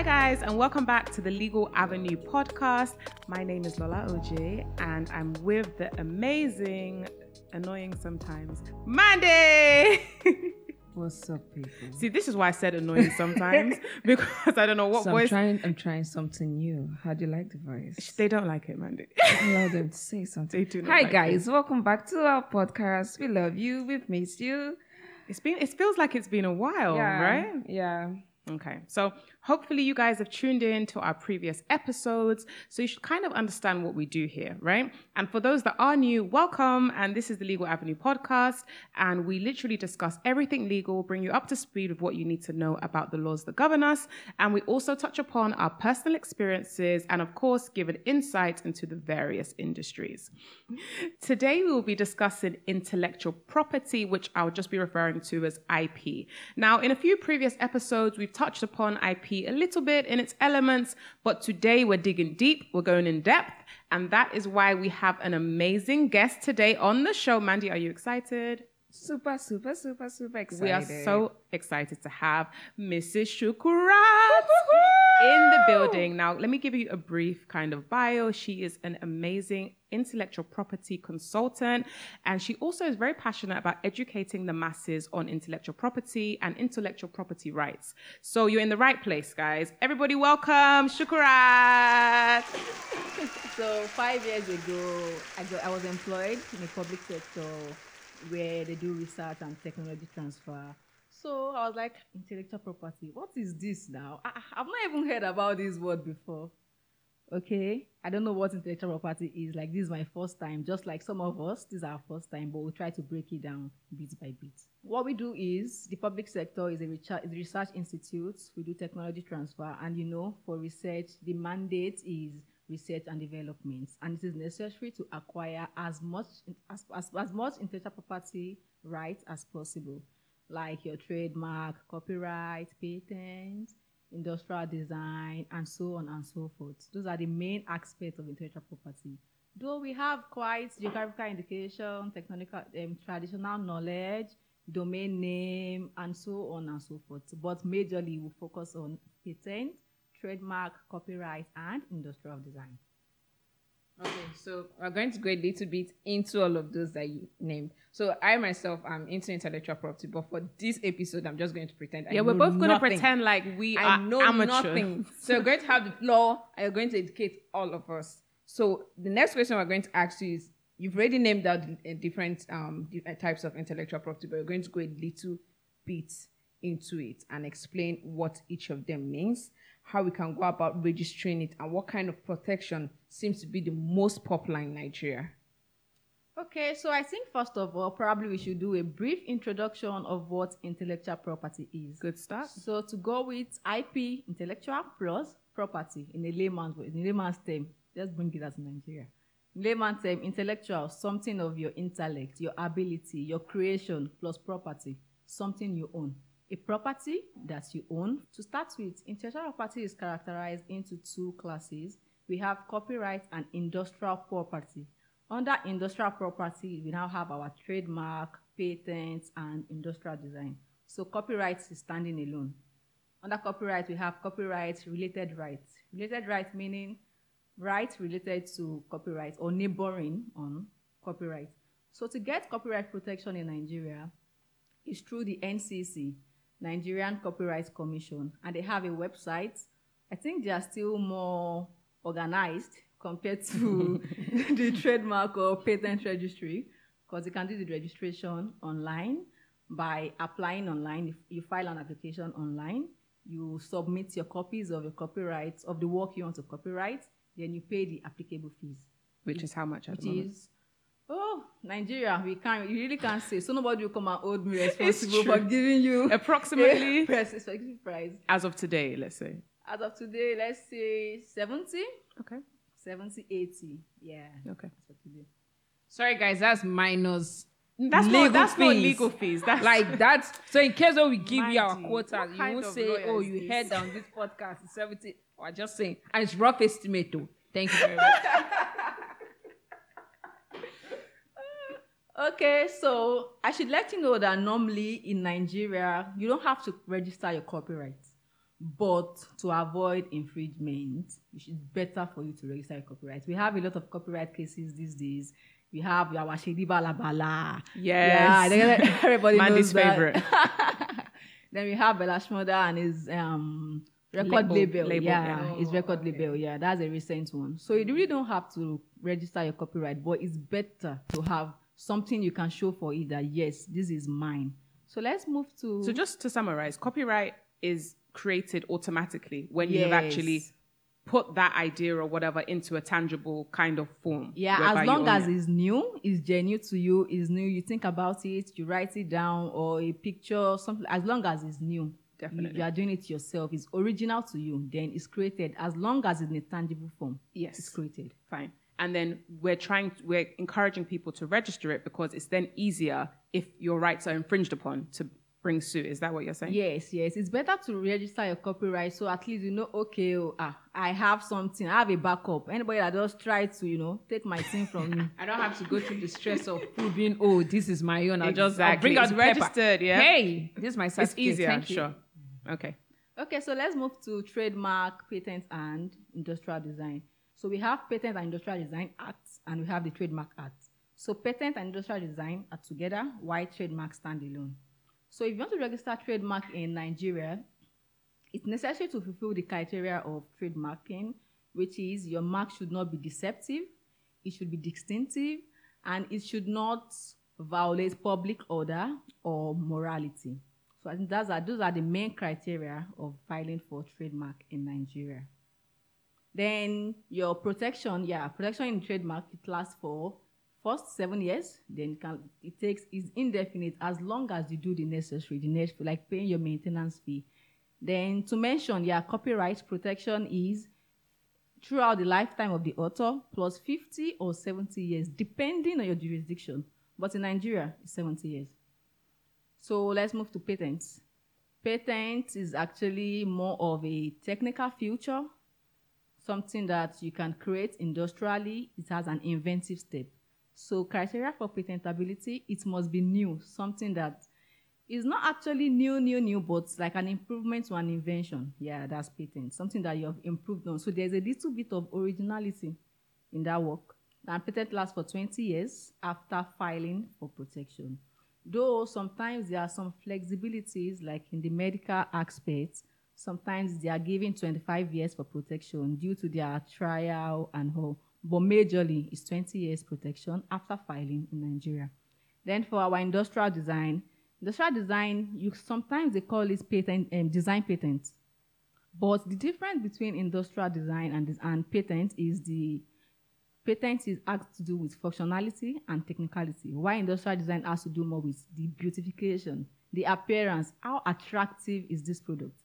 Hi, guys, and welcome back to the Legal Avenue podcast. My name is Lola OJ, and I'm with the amazing, annoying sometimes, Mandy. What's up, people? See, this is why I said annoying sometimes because I don't know what So I'm voice. trying. I'm trying something new. How do you like the voice? They don't like it, Mandy. Allow them to say something. They do not Hi, like guys. Welcome back to our podcast. We love you. We've missed you. It's been. It feels like it's been a while, yeah. right? Yeah. Okay, so hopefully you guys have tuned in to our previous episodes, so you should kind of understand what we do here, right? And for those that are new, welcome. And this is the Legal Avenue podcast, and we literally discuss everything legal, bring you up to speed with what you need to know about the laws that govern us, and we also touch upon our personal experiences and, of course, give an insight into the various industries. Today we will be discussing intellectual property, which I'll just be referring to as IP. Now, in a few previous episodes, we've touched upon IP a little bit in its elements, but today we're digging deep, we're going in depth, and that is why we have an amazing guest today on the show. Mandy, are you excited? Super, super, super, super excited. We are so excited to have Mrs. Shukurat in the building. Now, let me give you a brief kind of bio. She is an amazing intellectual property consultant, and she also is very passionate about educating the masses on intellectual property and intellectual property rights. So you're in the right place, guys. Everybody, welcome Shukurat. So five years ago, I, got, I was employed in the public sector where they do research and technology transfer. So I was like, intellectual property, what is this now? I, I've not even heard about this word before. Okay, I don't know what intellectual property is. Like this is my first time, just like some of us, this is our first time, but we'll try to break it down bit by bit. What we do is the public sector is a research, research institute. We do technology transfer, and you know, for research, the mandate is research and development, and it is necessary to acquire as much as, as, as much intellectual property rights as possible, like your trademark, copyright, patent, industrial design, and so on and so forth. Those are the main aspects of intellectual property. Though we have quite geographical indication, technical, um, traditional knowledge, domain name, and so on and so forth. But majorly, we focus on patent, trademark, copyright, and industrial design. Okay, so we're going to go a little bit into all of those that you named. So I myself am into intellectual property, but for this episode, I'm just going to pretend. I Yeah, we're know both going to pretend like we I are know amateur. nothing. So you're going to have the floor and you're going to educate all of us. So the next question we're going to ask you is you've already named out uh, different um, uh, types of intellectual property, but you're going to go a little bit into it and explain what each of them means, how we can go about registering it, and what kind of protection seems to be the most popular in Nigeria. Okay, so I think first of all, probably we should do a brief introduction of what intellectual property is. Good start. So to go with IP, intellectual plus property in a layman's in a layman's term, let's bring it as Nigeria. In layman's term, intellectual, something of your intellect, your ability, your creation plus property, something you own. A property that you own. To start with, intellectual property is characterized into two classes. We have copyright and industrial property. Under industrial property, we now have our trademark, patents, and industrial design. So copyright is standing alone. Under copyright, we have copyright related rights. Related rights meaning rights related to copyright or neighboring on copyright. So to get copyright protection in Nigeria is through the NCC, Nigerian Copyright Commission, and they have a website. I think they are still more organized compared to the trademark or patent registry because you can do the registration online by applying online. If you file an application online, you submit your copies of your copyright of the work you want to copyright, then you pay the applicable fees, Which is how much at which the moment? is oh Nigeria. We can't, you really can't say. So nobody will come and hold me responsible for giving you Approximately? a price. As of today, let's say. As of today, let's say 70, Okay. 70, 80. Yeah. Okay. As of today. Sorry, guys, that's minus. That's legal not that's not fees. legal fees. That's like that's so in case we give you our quota, you won't say, "Oh, you this?" heard on this podcast is 70." Or just saying, and it's rough estimate though. Thank you very much. Okay, so I should let you know that normally in Nigeria, you don't have to register your copyright. But to avoid infringement, it's better for you to register your copyright. We have a lot of copyright cases these days. We have Shady Balabala. Yes. Yeah, everybody Mandy's knows that. favorite. then we have Bella Shmurda and his um, record Label- label. label, yeah, yeah. his record label. Yeah, that's a recent one. So you really don't have to register your copyright, but it's better to have something you can show for it that yes, this is mine. So let's move to So just to summarize, copyright is created automatically when you have actually put that idea or whatever into a tangible kind of form. Yeah, as long as it. it's new, it's genuine to you, it's new, you think about it, you write it down, or a picture, something, as long as it's new, you- Definitely. you, are doing it yourself, it's original to you, then it's created. As long as it's in a tangible form, Yes. it's created. fine. And then we're trying, we're encouraging people to register it because it's then easier if your rights are infringed upon to bring suit. Is that what you're saying? Yes, yes. It's better to register your copyright so at least you know, okay, oh, ah, I have something, I have a backup. Anybody that just try to, you know, take my thing from me. I don't have to go through the stress of proving, oh, this is my own. I'll just I'll bring out It's registered, yeah? Hey, this is my site. It's easier, Thank you. sure. Okay. Okay, so let's move to trademark, patent, and industrial design. So we have Patent and Industrial Design Act, and we have the Trademark Act. So patent and industrial design are together, while trademark stand alone. So if you want to register trademark in Nigeria, it's necessary to fulfill the criteria of trademarking, which is your mark should not be deceptive, it should be distinctive, and it should not violate public order or morality. So I think those are, those are the main criteria of filing for trademark in Nigeria. Then your protection, yeah, protection in trademark, it lasts for first seven years, then it, can, it takes, is indefinite as long as you do the necessary, the necessary, like paying your maintenance fee. Then to mention, yeah, copyright protection is throughout the lifetime of the author plus 50 or 70 years, depending on your jurisdiction. But in Nigeria, it's 70 years. So let's move to patents. Patent is actually more of a technical future, something that you can create industrially. It has an inventive step. So criteria for patentability, it must be new, something that is not actually new, new, new, but like an improvement to an invention. Yeah, that's patent, something that you have improved on. So there's a little bit of originality in that work. And patent lasts for 20 years after filing for protection. Though sometimes there are some flexibilities, like in the medical aspect, sometimes they are given 25 years for protection due to their trial and all. But majorly, it's 20 years protection after filing in Nigeria. Then for our industrial design, industrial design, you sometimes they call it patent um, design patent. But the difference between industrial design and, and patent is the patent is has to do with functionality and technicality. Why industrial design has to do more with the beautification, the appearance, how attractive is this product?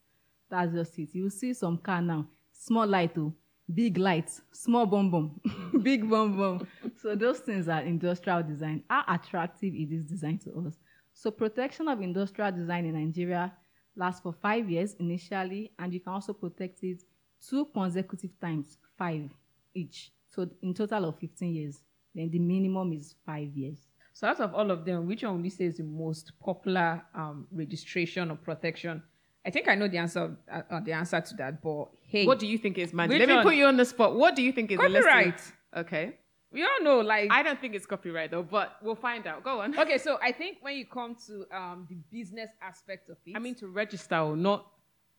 That's just it. You see some car now, small light, oh, big lights, small bum bum, big bum bum. So those things are industrial design. How attractive is this design to us? So protection of industrial design in Nigeria lasts for five years initially, and you can also protect it two consecutive times, five each. So in total of 15 years. Then the minimum is five years. So out of all of them, which one would you say is the most popular um, registration or protection? I think I know the answer uh, uh, the answer to that, but hey, What do you think is? Which Let me one? put you on the spot. What do you think is? Copyright. Okay. we all know like I don't think it's copyright though, but we'll find out. Go on. okay. So I think when you come to um, the business aspect of it, I mean to register or not.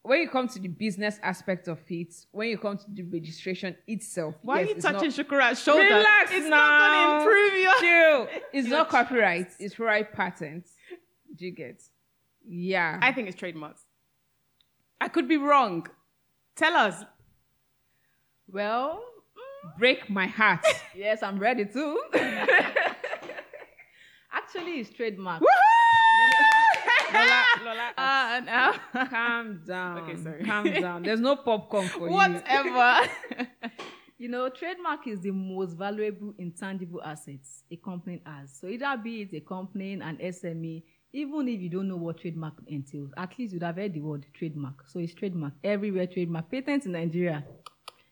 when you come to the business aspect of it, when you come to the registration itself, Why yes, are you touching not- Shukura's shoulder? Relax it's now. not gonna improve you. Chill. It's Your not copyright. It's right patent. Do you get? Yeah. I think it's trademarks. I could be wrong. Tell us. Well, break my heart. yes, I'm ready to. Actually, it's trademark. Lola, Lola, Uh, no. calm down. Okay, sorry. Calm down. There's no popcorn for you. Whatever. You know, trademark is the most valuable intangible assets a company has. So either be it a company, an SME, even if you don't know what trademark entails, at least you'd have heard the word trademark. So it's trademark everywhere. Trademark patents in Nigeria.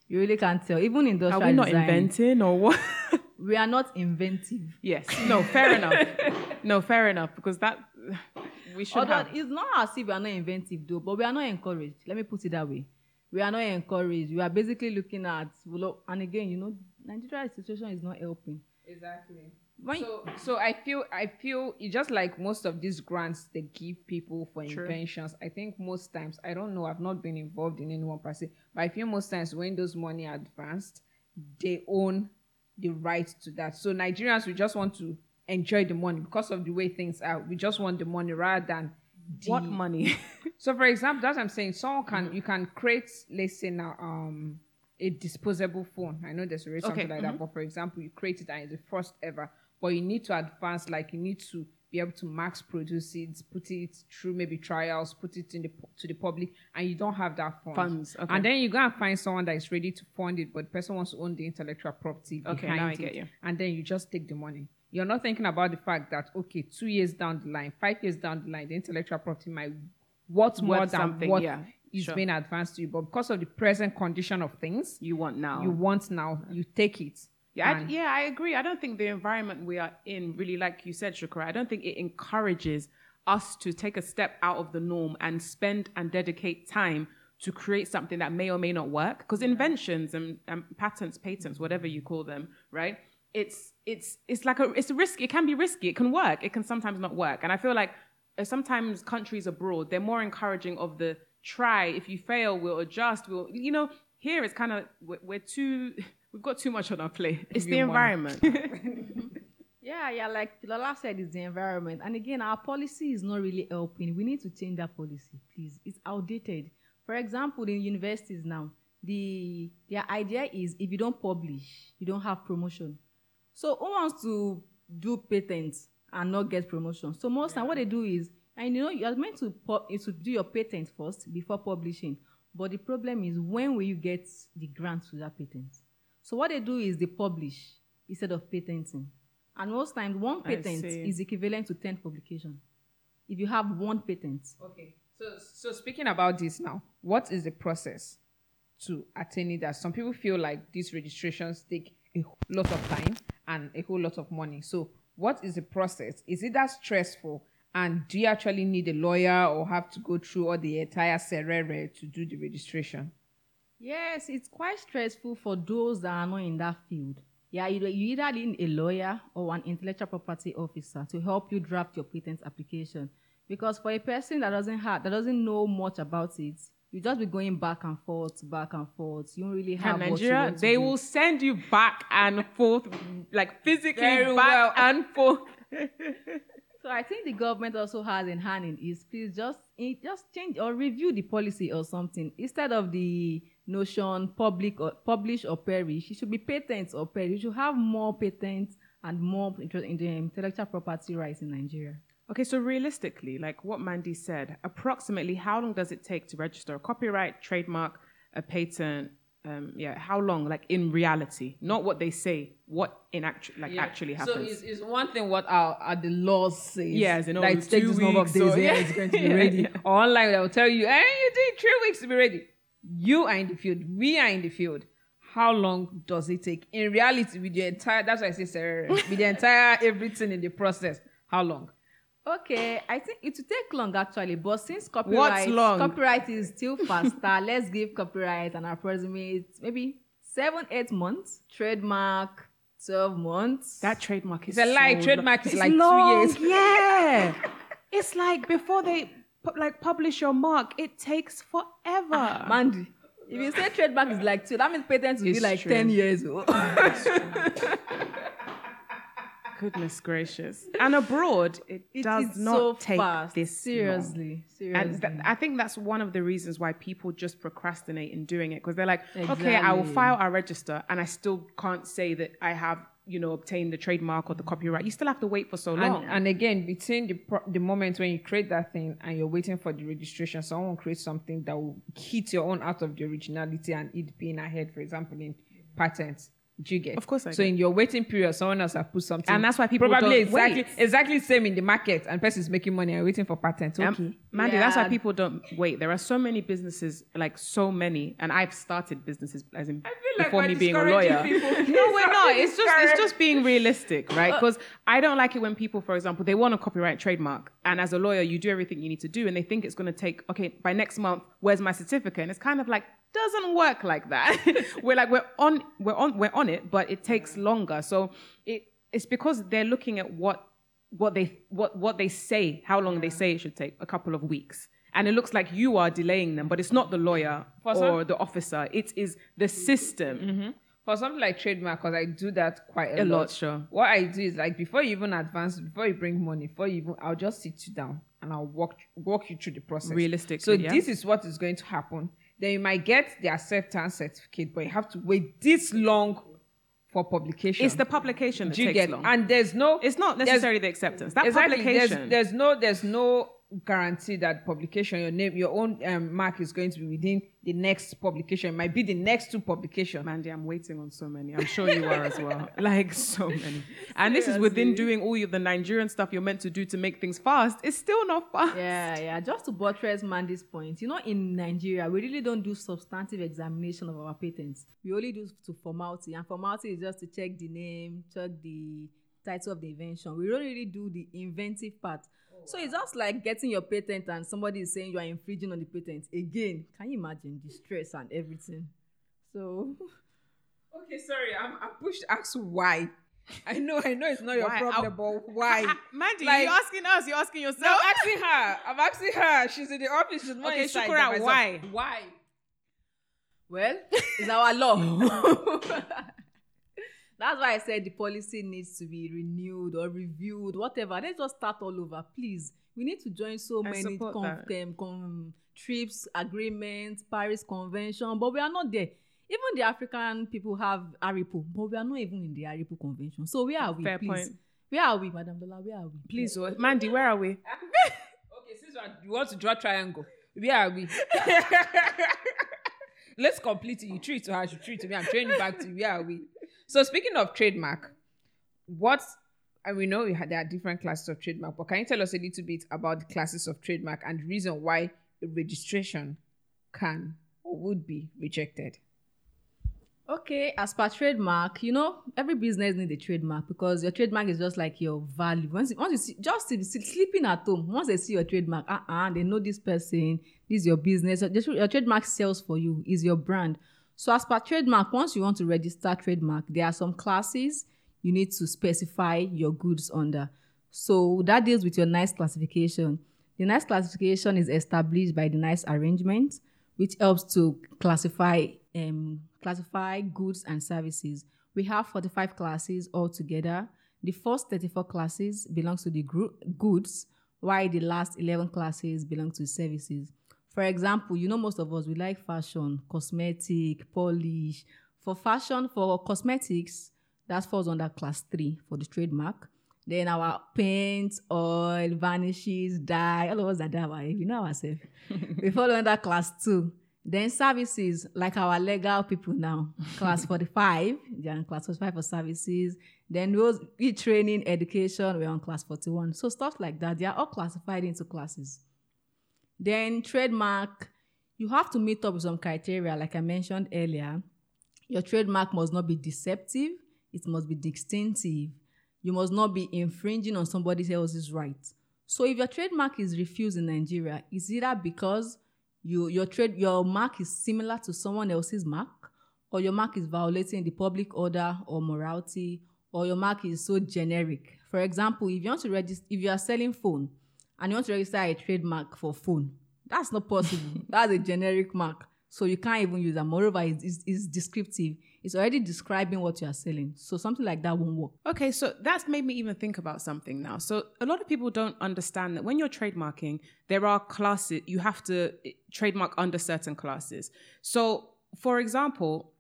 You really can't tell. Even industrial Are we not design, inventing or what? We are not inventive. yes. No, fair enough. No, fair enough. Because that We should Although have. it's not as if we are not inventive though, but we are not encouraged. Let me put it that way. We are not encouraged. We are basically looking at well, and again, you know, Nigeria's situation is not helping. Exactly. When So, so I feel, I feel it's just like most of these grants they give people for True. inventions. I think most times, I don't know, I've not been involved in any one per se, but I feel most times when those money are advanced, they own the right to that. So Nigerians, we just want to enjoy the money because of the way things are. We just want the money rather than the, what money? so for example, that's what I'm saying. Someone can you can create, let's say now, um, a disposable phone. I know there's already something Okay, like that, but for example, you create it and it's the first ever. But you need to advance, like you need to be able to max produce it, put it through maybe trials, put it in the to the public, and you don't have that fund. Funds, okay. And then you go and find someone that is ready to fund it, but the person wants to own the intellectual property. Okay, behind now I get you. And then you just take the money. You're not thinking about the fact that okay, two years down the line, five years down the line, the intellectual property might worth more Worth than what yeah, is sure. being advanced to you. But because of the present condition of things, you want now? you want now, you take it. Yeah, I, yeah, I agree. I don't think the environment we are in, really, like you said, Shukra, I don't think it encourages us to take a step out of the norm and spend and dedicate time to create something that may or may not work. Because inventions and, and patents, patents, whatever you call them, right? It's it's it's like a it's a risk. It can be risky. It can work. It can sometimes not work. And I feel like uh, sometimes countries abroad they're more encouraging of the try. If you fail, we'll adjust. We'll you know here it's kind of we're too we've got too much on our plate. It's the environment. Yeah, yeah, like Lola said, it's the environment. And again, our policy is not really helping. We need to change that policy, please. It's outdated. For example, in universities now, the their idea is if you don't publish, you don't have promotion. So who wants to do patents and not get promotion? So most time what they do is, and you know, you are meant to pu- to do your patent first before publishing. But the problem is when will you get the grant to that patent? So what they do is they publish instead of patenting. And most times one patent is equivalent to 10 publication. If you have one patent. Okay. So so speaking about this now, what is the process to attaining that? Some people feel like these registrations take a lot of time and a whole lot of money. So what is the process? Is it that stressful? And do you actually need a lawyer or have to go through all the entire serere to do the registration? Yes, it's quite stressful for those that are not in that field. Yeah, you, you either need a lawyer or an intellectual property officer to help you draft your patent application. Because for a person that doesn't have that doesn't know much about it, you just be going back and forth, back and forth. You don't really have And what you Nigeria, want to they do. will send you back and forth, like physically Very back well. and forth. So I think the government also has in hand in is please just just change or review the policy or something instead of the notion public or publish or perish. It should be patents or perish. You should have more patents and more inter- in the intellectual property rights in Nigeria. Okay, so realistically, like what Mandy said, approximately how long does it take to register a copyright, trademark, a patent? Um, yeah, how long? Like in reality, not what they say, what in actual like actually happens. So it's, it's one thing what our, our the laws say. Yeah, as in, oh, that it two takes this number of weeks days, or- yeah, yeah. it's going to be ready. yeah. Or online, they will tell you, hey, you need three weeks to be ready. You are in the field. We are in the field. How long does it take? In reality, with the entire, that's why I say, Sarah, with the entire everything in the process, how long? Okay, I think it will take long actually, but since copyright long? copyright is still faster, let's give copyright an approximate maybe seven, eight months. Trademark, twelve months. that trademark is It's a lie. so Trademark long. is It's like two long, years. Yeah, it's like before they pu- like publish your mark, it takes forever. Ah, Mandy. If you say trademark is like two, that means patent will be like true. 10 years oh. old. Goodness gracious! And abroad, it, It does not so take fast. this long. Seriously. Seriously. And th- I think that's one of the reasons why people just procrastinate in doing it because they're like, okay, I will file our register and I still can't say that I have, you know, obtain the trademark or the copyright. You still have to wait for so long. And, and again, between the pro- the moment when you create that thing and you're waiting for the registration, someone creates something that will hit your own out of the originality and it being ahead. For example, in patents, Do you get? Of course I So get. in your waiting period, someone else has put something, And that's why people probably don't exactly wait. exactly same in the market, and person is making money and waiting for patent. Okay. Um, Mandy, that's why Yeah. people don't wait. There are so many businesses, like so many, and I've started businesses as in feel like before me being a lawyer. no, we're not. It's just it's just being realistic, right? Because I don't like it when people, for example, they want a copyright trademark, and as a lawyer, you do everything you need to do, and they think it's going to take okay by next month. Where's my certificate? And it's kind of like doesn't work like that. we're like we're on we're on we're on it, but it takes longer. So it it's because they're looking at what what they what what they say, how long they say it should take, a couple of weeks. And it looks like you are delaying them, but it's not the lawyer For some- or the officer. It is the system. Mm-hmm. For something like trademark, because I do that quite a, A lot, sure. What I do is like before you even advance, before you bring money, before you even, I'll just sit you down and I'll walk walk you through the process. Realistically, So yeah. this is what is going to happen. Then you might get the acceptance certificate, but you have to wait this long for publication. It's the publication that you takes get? long. And there's no. it's not necessarily the acceptance. That exactly. publication. There's, there's no there's no guarantee that publication your name your own um, mark is going to be within the next publication. It might be the next two publications. Mandy, I'm waiting on so many. I'm sure you are as well. Like so many. And this is within doing all of the Nigerian stuff you're meant to do to make things fast. It's still not fast. Yeah, yeah. Just to buttress Mandy's point, you know, in Nigeria, we really don't do substantive examination of our patents. We only do to formality, and formality is just to check the name, check the title of the invention. We don't really do the inventive part. So it's just like getting your patent and somebody is saying you are infringing on the patent. Again, can you imagine the stress and everything? So Okay, sorry, I'm I'm pushed ask why. I know, I know it's not your Why? problem, I'll- but why? Mandy, Like- you're asking us, you're asking No, yourself. I'm asking her. I'm asking her. She's in the office. She's not Okay, inside. Shukura, why? Why? Well, it's our law. That's why I said the policy needs to be renewed or reviewed, whatever. Let's just start all over, please. We need to join so I many com- um, com- TRIPS, agreements, Paris Convention, but we are not there. Even the African people have ARIPO, but we are not even in the ARIPO Convention. So where are we, Fair please? point. Where are we, Madam Dola? Where are we? Please, oh, Mandy, where are we? Okay, since you you want to draw triangle, where are we? Let's complete it. You treat to her, she treat to me. I'm training back to you. Where are we? So speaking of trademark, what and we know there are different classes of trademark, but can you tell us a little bit about the classes of trademark and the reason why a registration can or would be rejected? Okay, as per trademark, you know, every business needs a trademark because your trademark is just like your value. Once, you- once you see, just sleeping at home, once they see your trademark, uh uh they know this person, this is your business. Your, your trademark sells for you, is your brand. So, as per trademark, once you want to register trademark, there are some classes you need to specify your goods under. So, that deals with your NICE classification. The NICE classification is established by the NICE arrangement, which helps to classify um, classify goods and services. We have 45 classes altogether. The first 34 classes belongs to the group goods, while the last 11 classes belong to services. For example, you know most of us we like fashion, cosmetic, polish. For fashion, for cosmetics, that falls under class 3 for the trademark. Then our paint, oil, varnishes, dye, all of us that way. you know ourselves. we fall under class two. Then services, like our legal people now, class 45, they're on class 45 for services. Then those e-training, education, we're on class 41. So stuff like that, they are all classified into classes. Then trademark, you have to meet up with some criteria, like I mentioned earlier. Your trademark must not be deceptive, it must be distinctive. You must not be infringing on somebody else's rights. So if your trademark is refused in Nigeria, it's either because you your trade your mark is similar to someone else's mark, or your mark is violating the public order or morality, or your mark is so generic. For example, if you want to register, if you are selling phone and you want to register a trademark for phone, that's not possible. that's a generic mark. So you can't even use that. Moreover, it's, it's, it's descriptive. It's already describing what you are selling. So something like that won't work. Okay, so that's made me even think about something now. So a lot of people don't understand that when you're trademarking, there are classes you have to eh, trademark under certain classes. So, for example,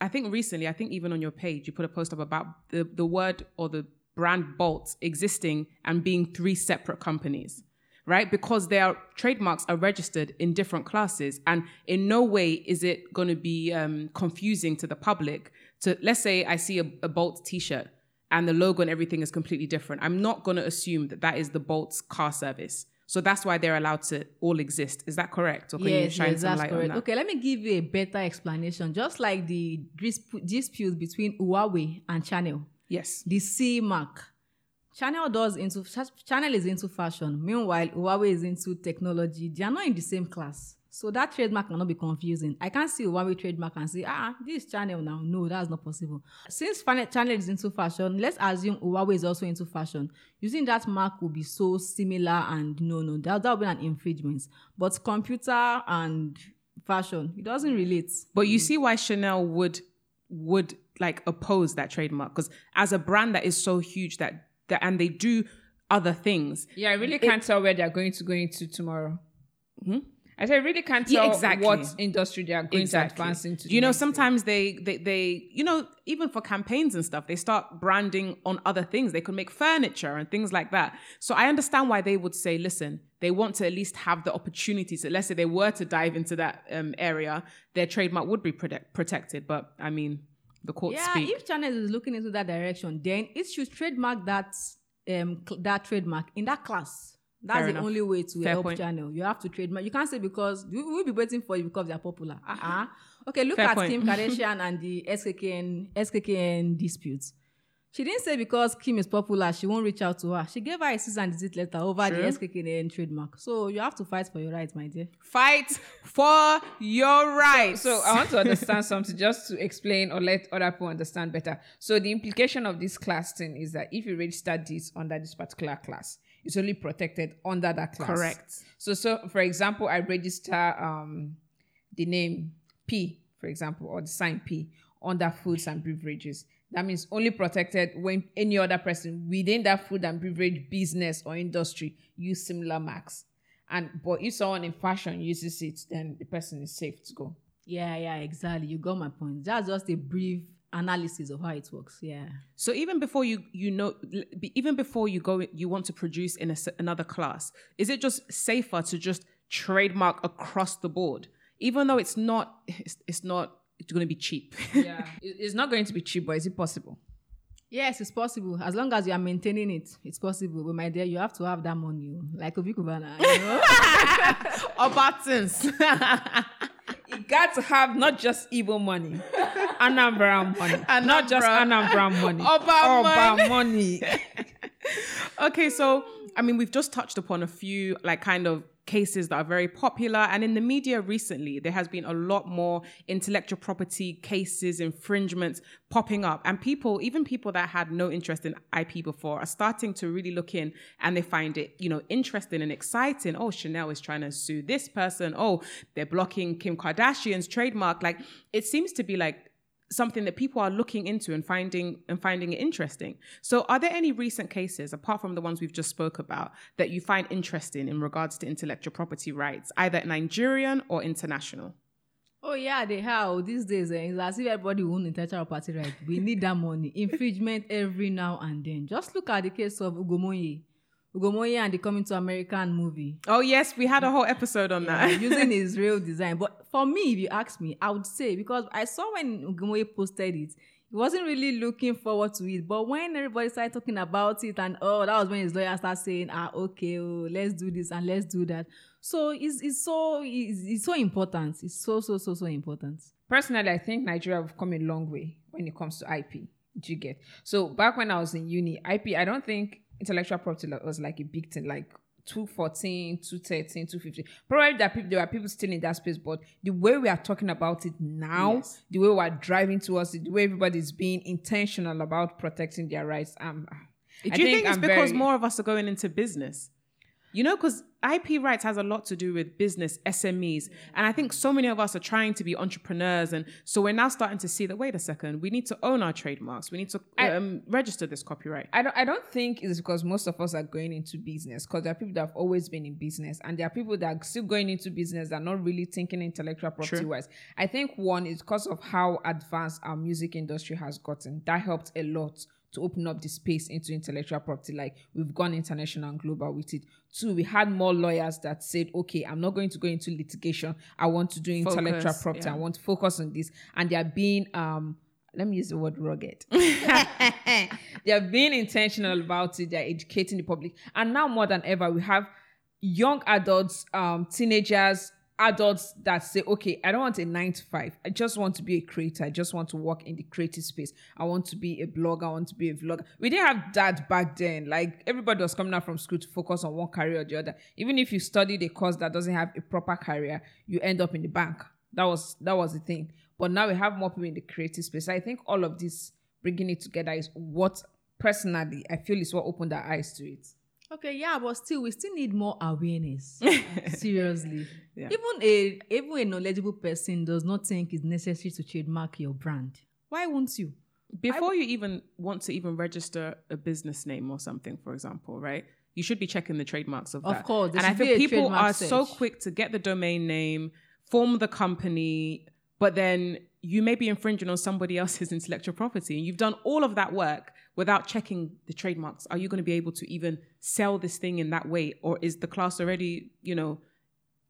I think recently, I think even on your page, you put a post up about the, the word or the brand Bolt existing and being three separate companies, right? Because their trademarks are registered in different classes. And in no way is it going to be um, confusing to the public to let's say I see a, a Bolt T-shirt and the logo and everything is completely different. I'm not going to assume that that is the Bolt's car service. So that's why they're allowed to all exist. Is that correct? Or can you shine yes, some light correct. on that? Okay, let me give you a better explanation. Just like the disp- dispute between Huawei and Chanel, Yes. the C mark. Chanel does into Chanel is into fashion. Meanwhile, Huawei is into technology. They are not in the same class. So that trademark cannot be confusing. I can't see Huawei trademark and say, ah, this is Chanel now. No, that's not possible. Since Chanel is into fashion, let's assume Huawei is also into fashion. Using that mark would be so similar and no, no, that, that would be an infringement. But computer and fashion, it doesn't relate. But you see why Chanel would would like oppose that trademark because as a brand that is so huge that that and they do other things. Yeah, I really can't tell where they're going to go into tomorrow. I said, I really can't Yeah, tell exactly. what industry they are going to advance into. You know, sometimes they, they they you know even for campaigns and stuff, they start branding on other things. They could make furniture and things like that. So I understand why they would say, listen, they want to at least have the opportunity. So let's say they were to dive into that um, area, their trademark would be protect, protected. But I mean, the courts Yeah, speak. if Chanel is looking into that direction, then it should trademark that um cl- that trademark in that class. That's Fair the enough. only way to Fair help point. Chanel. You have to trademark. You can't say because we will be waiting for you because they are popular. Uh-uh. Okay, look Fair at point. Kim Kardashian and the SKKN SKKN disputes. She didn't say because Kim is popular, she won't reach out to her. She gave her a cease and desist letter over True. the SKKN trademark. So you have to fight for your rights, my dear. Fight for your rights. So I want to understand something just to explain or let other people understand better. So the implication of this class thing is that if you register this under this particular class, it's only protected under that class. Correct. So so for example, I register um the name P, for example, or the sign P under foods and beverages. That means only protected when any other person within that food and beverage business or industry use similar marks. And but if someone in fashion uses it, then the person is safe to go. Yeah, yeah, exactly. You got my point. That's just a brief analysis of how it works. Yeah. So even before you you know even before you go you want to produce in a, s- another class, is it just safer to just trademark across the board, even though it's not it's, it's not it's going to be cheap. Yeah, it's not going to be cheap, but is it possible? Yes, it's possible. As long as you are maintaining it, it's possible. But my dear, you have to have that money. oh. Like Obi Cubana, you know? or buttons. You got to have not just Igbo money, Anambra money, and not just Anambra. Money, Oba Oba money. okay, so I mean, we've just touched upon a few like kind of cases that are very popular, and in the media recently, there has been a lot more intellectual property cases, infringements popping up, and people, even people that had no interest in IP before, are starting to really look in, and they find it, you know, interesting and exciting. Oh, Chanel is trying to sue this person. Oh, they're blocking Kim Kardashian's trademark. Like, it seems to be like something that people are looking into and finding and finding it interesting. So are there any recent cases apart from the ones we've just spoke about that you find interesting in regards to intellectual property rights, either Nigerian or international? oh yeah, they have these days. Eh, it's as if everybody own intellectual property right. We need that money. Infringement every now and then. Just look at the case of Ugo Mozie. Ugo Mozie and the Coming to American movie. Oh yes, we had a whole episode on Yeah, that. using his real design. But for me, if you ask me, I would say because I saw when Ugo Mozie posted it, he wasn't really looking forward to it. But when everybody started talking about it, and oh, that was when his lawyer started saying, ah, okay, oh, let's do this and let's do that. So it's, it's so it's, it's so important. It's so so so so important. Personally, I think Nigeria have come a long way when it comes to IP. Do you get? So back when I was in uni, IP, I don't think intellectual property was like a big thing, like 214, 213, 250. Probably there, are people, there were people still in that space, but the way we are talking about it now, Yes. the way we are driving towards it, the way everybody's being intentional about protecting their rights, um, Do I you think, it's I'm because very- more of us are going into business? You know, because IP rights has a lot to do with business, SMEs. And I think so many of us are trying to be entrepreneurs. And so we're now starting to see that, wait a second, we need to own our trademarks. We need to I- um, register this copyright. I don't, I don't think it's because most of us are going into business because there are people that have always been in business and there are people that are still going into business that are not really thinking intellectual property True. wise. I think one is because of how advanced our music industry has gotten. That helped a lot to open up the space into intellectual property. Like we've gone international and global with it. Two, we had more lawyers that said, okay, I'm not going to go into litigation. I want to do intellectual Focus, property. yeah. I want to focus on this. And they are being um let me use the word rugged. they are being intentional about it. They're educating the public, and now more than ever, we have young adults, um, teenagers, adults that say, okay, I don't want a nine to five. I just want to be a creator. I just want to work in the creative space. I want to be a blogger. I want to be a vlogger. We didn't have that back then. Like everybody was coming out from school to focus on one career or the other. Even if you studied a course that doesn't have a proper career, you end up in the bank. That was that was the thing. But now we have more people in the creative space. I think all of this bringing it together is what personally I feel is what opened our eyes to it. Okay, yeah, but still, we still need more awareness. Seriously, Yeah. even a even a knowledgeable person does not think it's necessary to trademark your brand. Why won't you? Before you even want to even register a business name or something, for example, right? You should be checking the trademarks of, Of that. course, and I think people are so quick to get the domain name, form the company, but then you may be infringing on somebody else's intellectual property, and you've done all of that work without checking the trademarks. Are you going to be able to even sell this thing in that way, or is the class already, you know?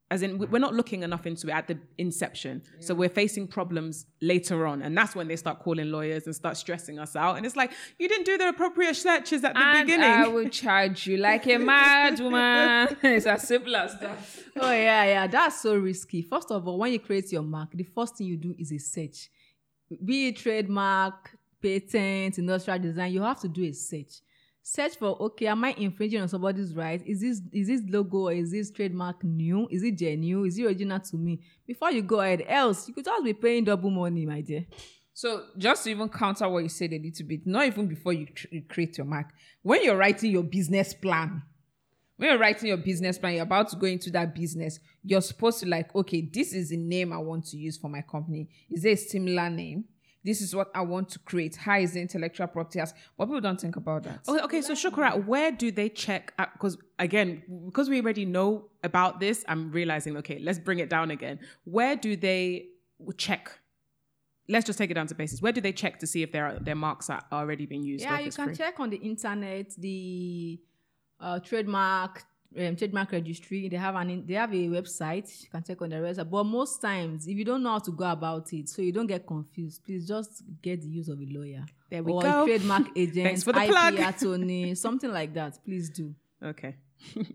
As in, we- we're not looking enough into it at the inception. So we're facing problems later on. And that's when they start calling lawyers and start stressing us out. And it's like, you didn't do the appropriate searches at the and beginning. I will charge you like a mad woman. it's as simple as that. Oh yeah, yeah, that's so risky. First of all, when you create your mark, the first thing you do is a search. Be it trademark, patent, industrial design, you have to do a search. Search for okay, am I infringing on somebody's right? Is this is this logo or is this trademark new? Is it genuine? Is it original to me? Before you go ahead, else you could just be paying double money, my dear. So just to even counter what you said a little bit, not even before you, tr- you create your mark, when you're writing your business plan, when you're writing your business plan, you're about to go into that business, you're supposed to like, okay, this is the name I want to use for my company. Is there a similar name? This is what I want to create. How is the intellectual property? as- But people don't think about that. Okay, okay, so Shukra, where do they check? Because again, because we already know about this, I'm realizing, okay, let's bring it down again. Where do they check? Let's just take it down to basis. Where do they check to see if their their marks are already being used? Yeah, you can free? check on the internet the uh, trademark um, trademark registry. They have an in, they have a website. You can check on their website. But most times, if you don't know how to go about it, so you don't get confused, please just get the use of a lawyer. There we or go. a trademark agent, Thanks for the IP plug. attorney, something like that. Please do. Okay.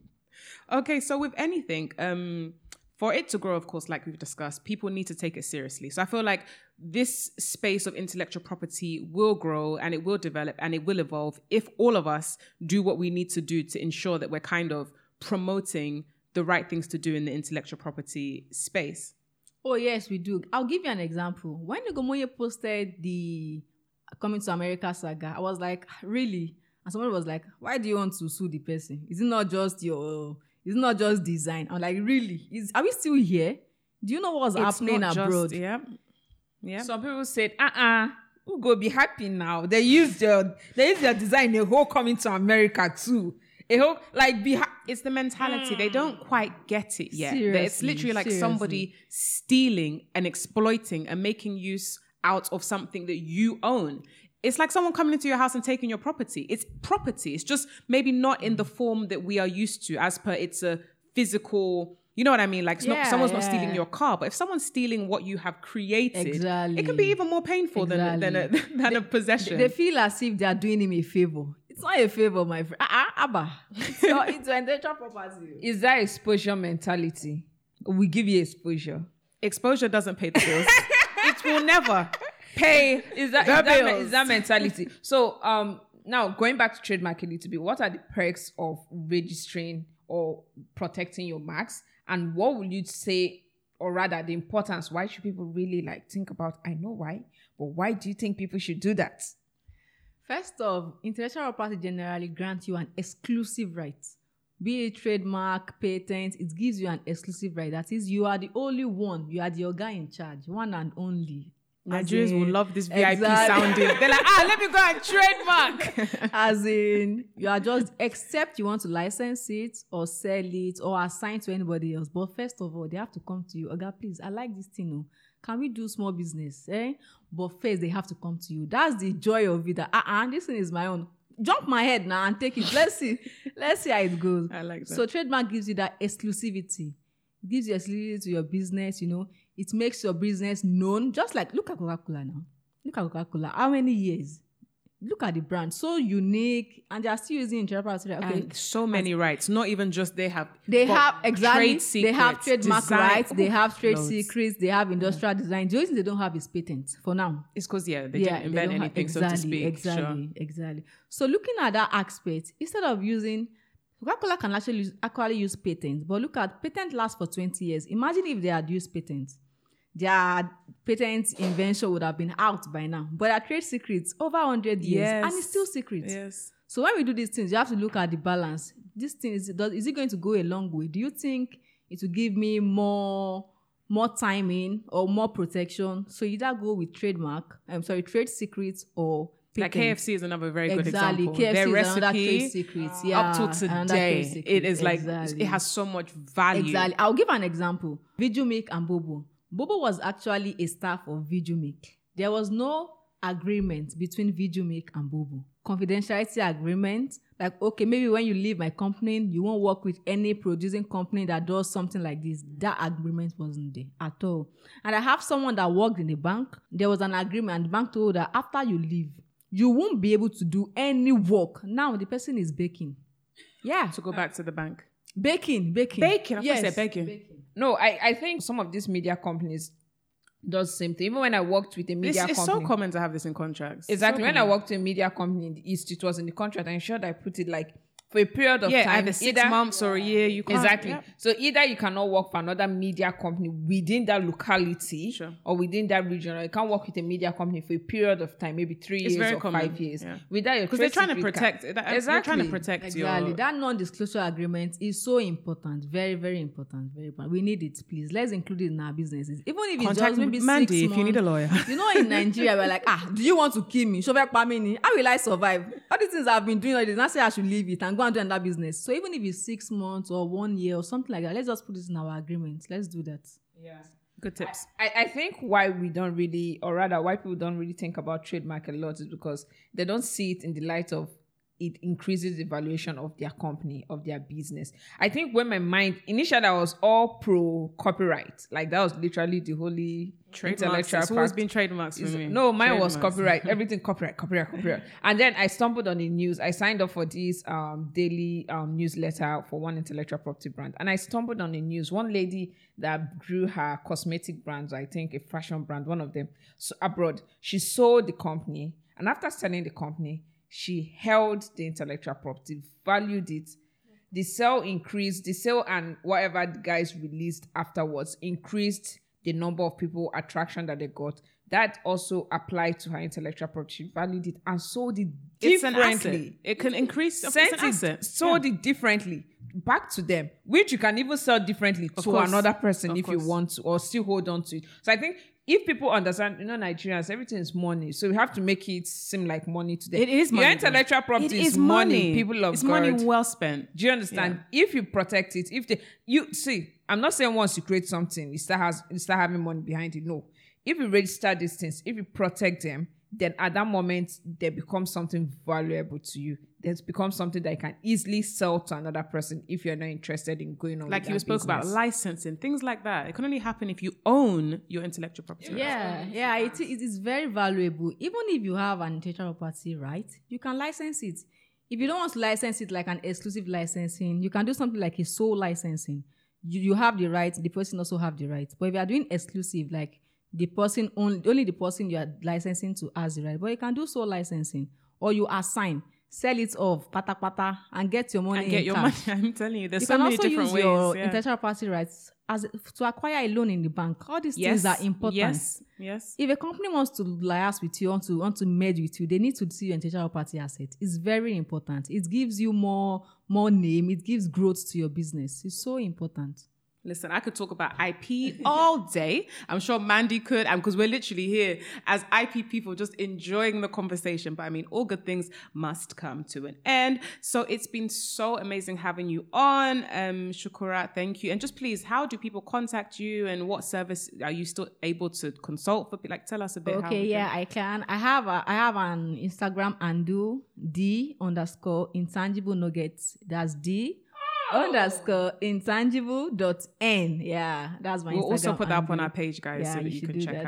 okay, so with anything, um, for it to grow, of course, like we've discussed, people need to take it seriously. So I feel like this space of intellectual property will grow and it will develop and it will evolve if all of us do what we need to do to ensure that we're kind of promoting the right things to do in the intellectual property space. Oh yes, we do. I'll give you an example. When Ugo Mozie posted the coming to America saga, I was like, really? And someone was like, why do you want to sue the person? Is it not just your? Is it not just design? I'm like, really? Is are we still here? Do you know what's happening not just- abroad? yeah. Yeah. Some people said, uh-uh, who go be happy now? They use their they use their design a whole coming to America too. Whole like be ha- it's the mentality. They don't hmm. quite get it yet. That it's literally like seriously. somebody stealing and exploiting and making use out of something that you own. It's like someone coming into your house and taking your property. It's property. It's just maybe not in the form that we are used to, as per it's a physical. You know what I mean? Like it's not, Yeah, someone's not stealing your car, but if someone's stealing what you have created, it can be even more painful than than a, than a possession. They feel as if they are doing him a favor. It's not a favor, my friend. Ah, uh Abba. It's your it's your intellectual property. is that exposure mentality? We give you exposure. Exposure doesn't pay the bills. it will never. Pay is that, The is, that bills. is that mentality? So um now going back to trademark a little bit, what are the perks of registering or protecting your marks? And what would you say, or rather the importance? Why should people really like think about I know why, but why do you think people should do that? First off, intellectual property generally grants you an exclusive right. Be it trademark, patent, it gives you an exclusive right. That is, you are the only one. You are the guy in charge, one and only. Nigerians will love this VIP Exactly. sounding. They're like, ah, let me go and trademark. As in, you are just, except you want to license it or sell it or assign to anybody else. But first of all, they have to come to you. Oga, please, I like this thing. Oh. Can we do small business? Eh? But first, they have to come to you. That's the joy of it. That, uh-uh, this thing is my own. Jump my head now and take it. Let's see. Let's see how it goes. I like that. So trademark gives you that exclusivity. It gives you exclusivity to your business, you know. It makes your business known. Just like look at Coca-Cola now. Look at Coca Cola. How many years? Look at the brand, so unique, and they are still using intellectual property. Okay, And so many rights. Not even just they have. they have exactly. trade they have secrets, trademark design- rights. They have trade loads. secrets. They have industrial design. The only thing they don't have is patents for now. It's because yeah, they yeah, didn't invent don't have- anything, exactly, so to speak. Exactly, Sure. exactly. So looking at that aspect, instead of using Coca-Cola can actually use, actually use patents, but look at patent lasts for 20 years. Imagine if they had used patents. Their patent invention would have been out by now. But their trade secrets over 100 years and it's still secret. Yes. So when we do these things, you have to look at the balance. This thing is does, is it going to go a long way? Do you think it will give me more more timing or more protection? So either go with trademark, I'm sorry, trade secrets or Like. KFC is another very good exactly. example. KFC Their recipe secrets. Yeah, up to today, it is like Exactly. it has so much value. Exactly. I'll give an example. Viju Milk and Bobo. Bobo was actually a staff of Viju Milk. There was no agreement between Viju Milk and Bobo. Confidentiality agreement. Like, okay, maybe when you leave my company, you won't work with any producing company that does something like this. That agreement wasn't there at all. And I have someone that worked in the bank. There was an agreement, and the bank told her after you leave, you won't be able to do any work. Now the person is baking. Yeah. To go back to the bank. Baking, baking. Baking, I you said baking. No, I, I think some of these media companies does the same thing. Even when I worked with a It's, media it's so company. common to have this in contracts. Exactly. So when I worked in a media company in the East, it was in the contract. I'm sure I put it like for a period of yeah, time. either six months or a year. You can't, Exactly. yeah. So either you cannot work for another media company within that locality Sure. or within that region, or you can't work with a media company for a period of time, maybe three It's years or common, five years. yeah. Without your Because they're trade trying to protect. ca- That, They're trying to protect Exactly. your. That non-disclosure agreement is so important. Very, very important. Very important. We need it, please. Let's include it in our businesses. Even if it's just maybe Mandy six if you need a lawyer. You know, in Nigeria, we're like, ah, do you want to kill me? Show back me. How will I survive? All these things I've been doing, all this. Not say I should leave it and go and do another business. So even if it's six months or one year or something like that, let's just put this in our agreement. Let's do that. Yeah. Good tips. I, I think why we don't really, or rather, why people don't really think about trademark a lot is because they don't see it in the light of it increases the valuation of their company, of their business. I think when my mind initially I was all pro copyright, like that was literally the holy Trademarks. intellectual It's always been trademarks for me. No, mine was copyright. Everything copyright, copyright, copyright. and then I stumbled on the news. I signed up for this um, daily um, newsletter for one intellectual property brand, and I stumbled on the news. One lady that grew her cosmetic brands, I think a fashion brand, one of them, so abroad. She sold the company, and after selling the company, she held the intellectual property, valued it. The sale increased, the sale and whatever the guys released afterwards increased the number of people attraction that they got. That also applied to her intellectual property. She valued it and sold it It's an asset. differently. It can increase. It's Sent an it, asset. sold it differently back to them, which you can even sell differently to course. another person Of if you want to, or still hold on to it. So I think if people understand, you know, Nigerians, everything is money, so we have to make it seem like money to them. It is money. Your intellectual property It is money. People of It's God. money well spent. Do you understand? If you protect it, if they you see, I'm not saying once you create something, you start has you start having money behind it. No. If you register these things, if you protect them, then at that moment they become something valuable to you. They become something that you can easily sell to another person if you're not interested in going on. Like with you that spoke about licensing, things like that. It can only happen if you own your intellectual property. Yeah, yeah, it, it is very valuable. Even if you have an intellectual property right, you can license it. If you don't want to license it like an exclusive licensing, you can do something like a sole licensing. You, you have the right, the person also have the right. But if you are doing exclusive, like the person only, only the person you are licensing to has the right. But you can do sole licensing, or you assign, sell it off, pata pata, and get your money. And get your cash money. I'm telling you, there's you so can many also different use ways. your yeah. intellectual property rights as to acquire a loan in the bank. All these yes, things are important. Yes, yes. If a company wants to liaise with you, want to want to merge with you, they need to see your intellectual property asset. It's very important. It gives you more more name. It gives growth to your business. It's so important. Listen, I could talk about IP all day. I'm sure Mandy could, and because we're literally here as IP people, just enjoying the conversation. But I mean, all good things must come to an end. So it's been so amazing having you on, um, Shukura. Thank you. And just please, how do people contact you, and what service are you still able to consult for? Like, tell us a bit. Okay, yeah, I can. I have a, I have an Instagram undo d underscore intangible nuggets. That's d underscore intangible dot n. Yeah, that's my. We'll Instagram also put that up on our page, guys, Yeah, so that you you can check that.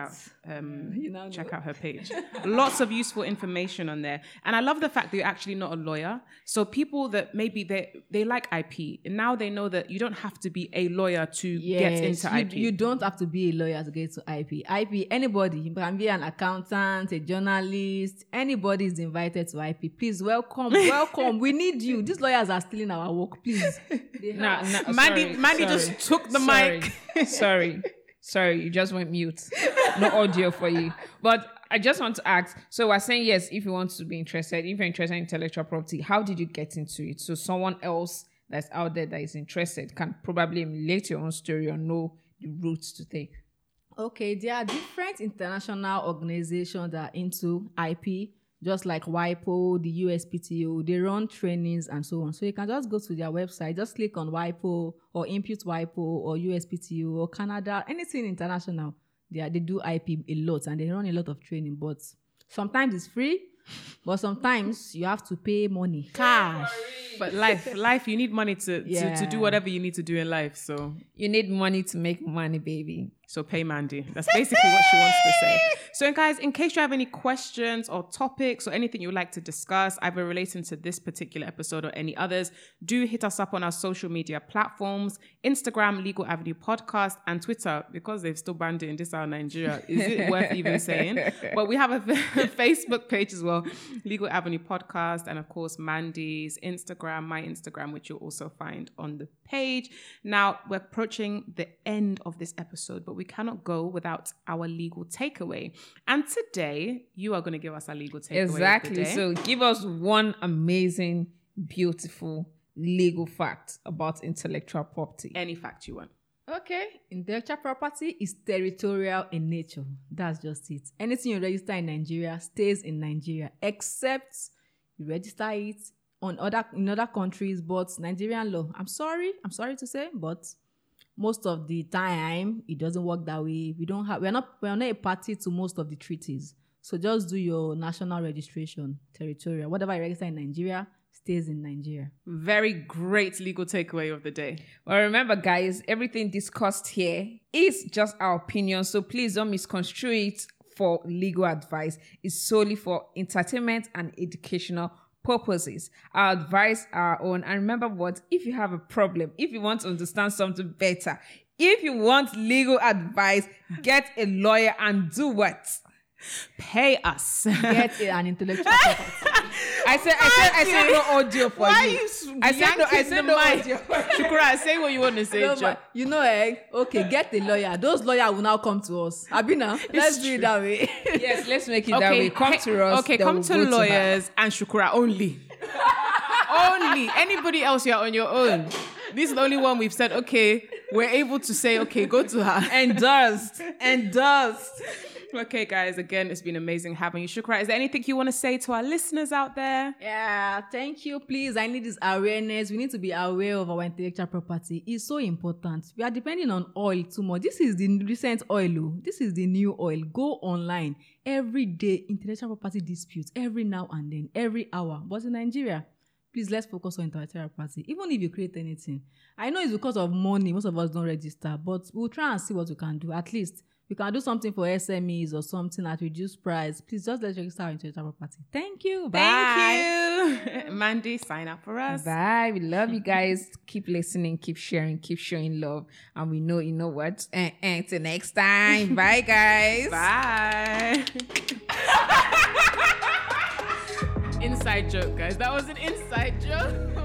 out. um, You now check know. out her page. Lots of useful information on there, and I love the fact that you're actually not a lawyer. So people that maybe they they like IP, and now they know that you don't have to be a lawyer to get into you, IP. you don't have to be a lawyer to get to IP. IP, anybody you can be an accountant, a journalist, anybody is invited to IP. Please welcome, welcome. we need you. These lawyers are stealing our work. Please. They Nah, nah, Mandy- sorry, Mandy sorry, just took the sorry, mic. sorry, sorry, you just went mute. No audio for you. But I just want to ask. So we're saying yes, if you want to be interested, if you're interested in intellectual property, how did you get into it? So someone else that's out there that is interested can probably emulate your own story or know the routes to take. Okay, there are different international organizations that are into IP, just like WIPO, the USPTO. They run trainings and so on. So you can just go to their website, just click on WIPO or Impute WIPO or USPTO or Canada, anything international. They, are, they do IP a lot and they run a lot of training, but sometimes it's free, but sometimes you have to pay money, cash. but life, life, you need money to, to to do whatever you need to do in life. So You need money to make money, baby. So pay Mandy. That's basically what she wants to say. So, guys, in case you have any questions or topics or anything you would like to discuss, either relating to this particular episode or any others, do hit us up on our social media platforms Instagram, Legal Avenue Podcast, and Twitter, because they've still banned it in this our Nigeria. Is it worth even saying? But we have a Facebook page as well, Legal Avenue Podcast, and of course, Mandy's Instagram, my Instagram, which you'll also find on the page. Now, we're approaching the end of this episode, but we cannot go without our legal takeaway. And today, you are going to give us a legal takeaway. of the Exactly. day. So give us one amazing, beautiful legal fact about intellectual property. any fact you want. Okay, intellectual property is territorial in nature. That's just it. Anything you register in Nigeria stays in Nigeria, except you register it on other in other countries. But Nigerian law, I'm sorry, I'm sorry to say, but most of the time it doesn't work that way. We don't have we're not we're not a party to most of the treaties. So just do your national registration, territorial. Whatever you register in Nigeria stays in Nigeria. Very great legal takeaway of the day. Well, remember, guys, everything discussed here is just our opinion. So please don't misconstrue it for legal advice. It's solely for entertainment and educational purposes. Our advice our own. And remember what? If you have a problem, if you want to understand something better, if you want legal advice, get a lawyer and do what? Pay us. Get an intellectual. I said, I said, I said no audio for Why you. you I said no, I said no audio. Shukura, say what you want to say. No, you know, eh? Okay, get a lawyer. Those lawyers will now come to us. Abina, let's do it that way. yes, let's make it that way. Come to us. Okay, come to lawyers and Shukura only. only. Anybody else, you're on your own. This is the only one we've said, okay, we're able to say, okay, go to her. endorsed, endorsed. Okay, guys, again, it's been amazing having you. Shukra, is there anything you want to say to our listeners out there? yeah, thank you. Please, I need this awareness. We need to be aware of our intellectual property. It's so important. We are depending on oil too much. This is the recent oil. oh. This is the new oil. Go online every day. Intellectual property disputes every now and then, every hour. But in Nigeria, please let's focus on intellectual property. Even if you create anything, I know it's because of money. Most of us don't register, but we'll try and see what we can do. At least we can do something for SMEs or something at reduced price. Please just let's register our intellectual property. Thank you. Bye. Thank you. Mandy, sign up for us. Bye. We love you guys. Keep listening, keep sharing, keep showing love. And we know, you know what? Eh, eh, till next time. Bye, guys. Bye. inside joke, guys. That was an inside joke.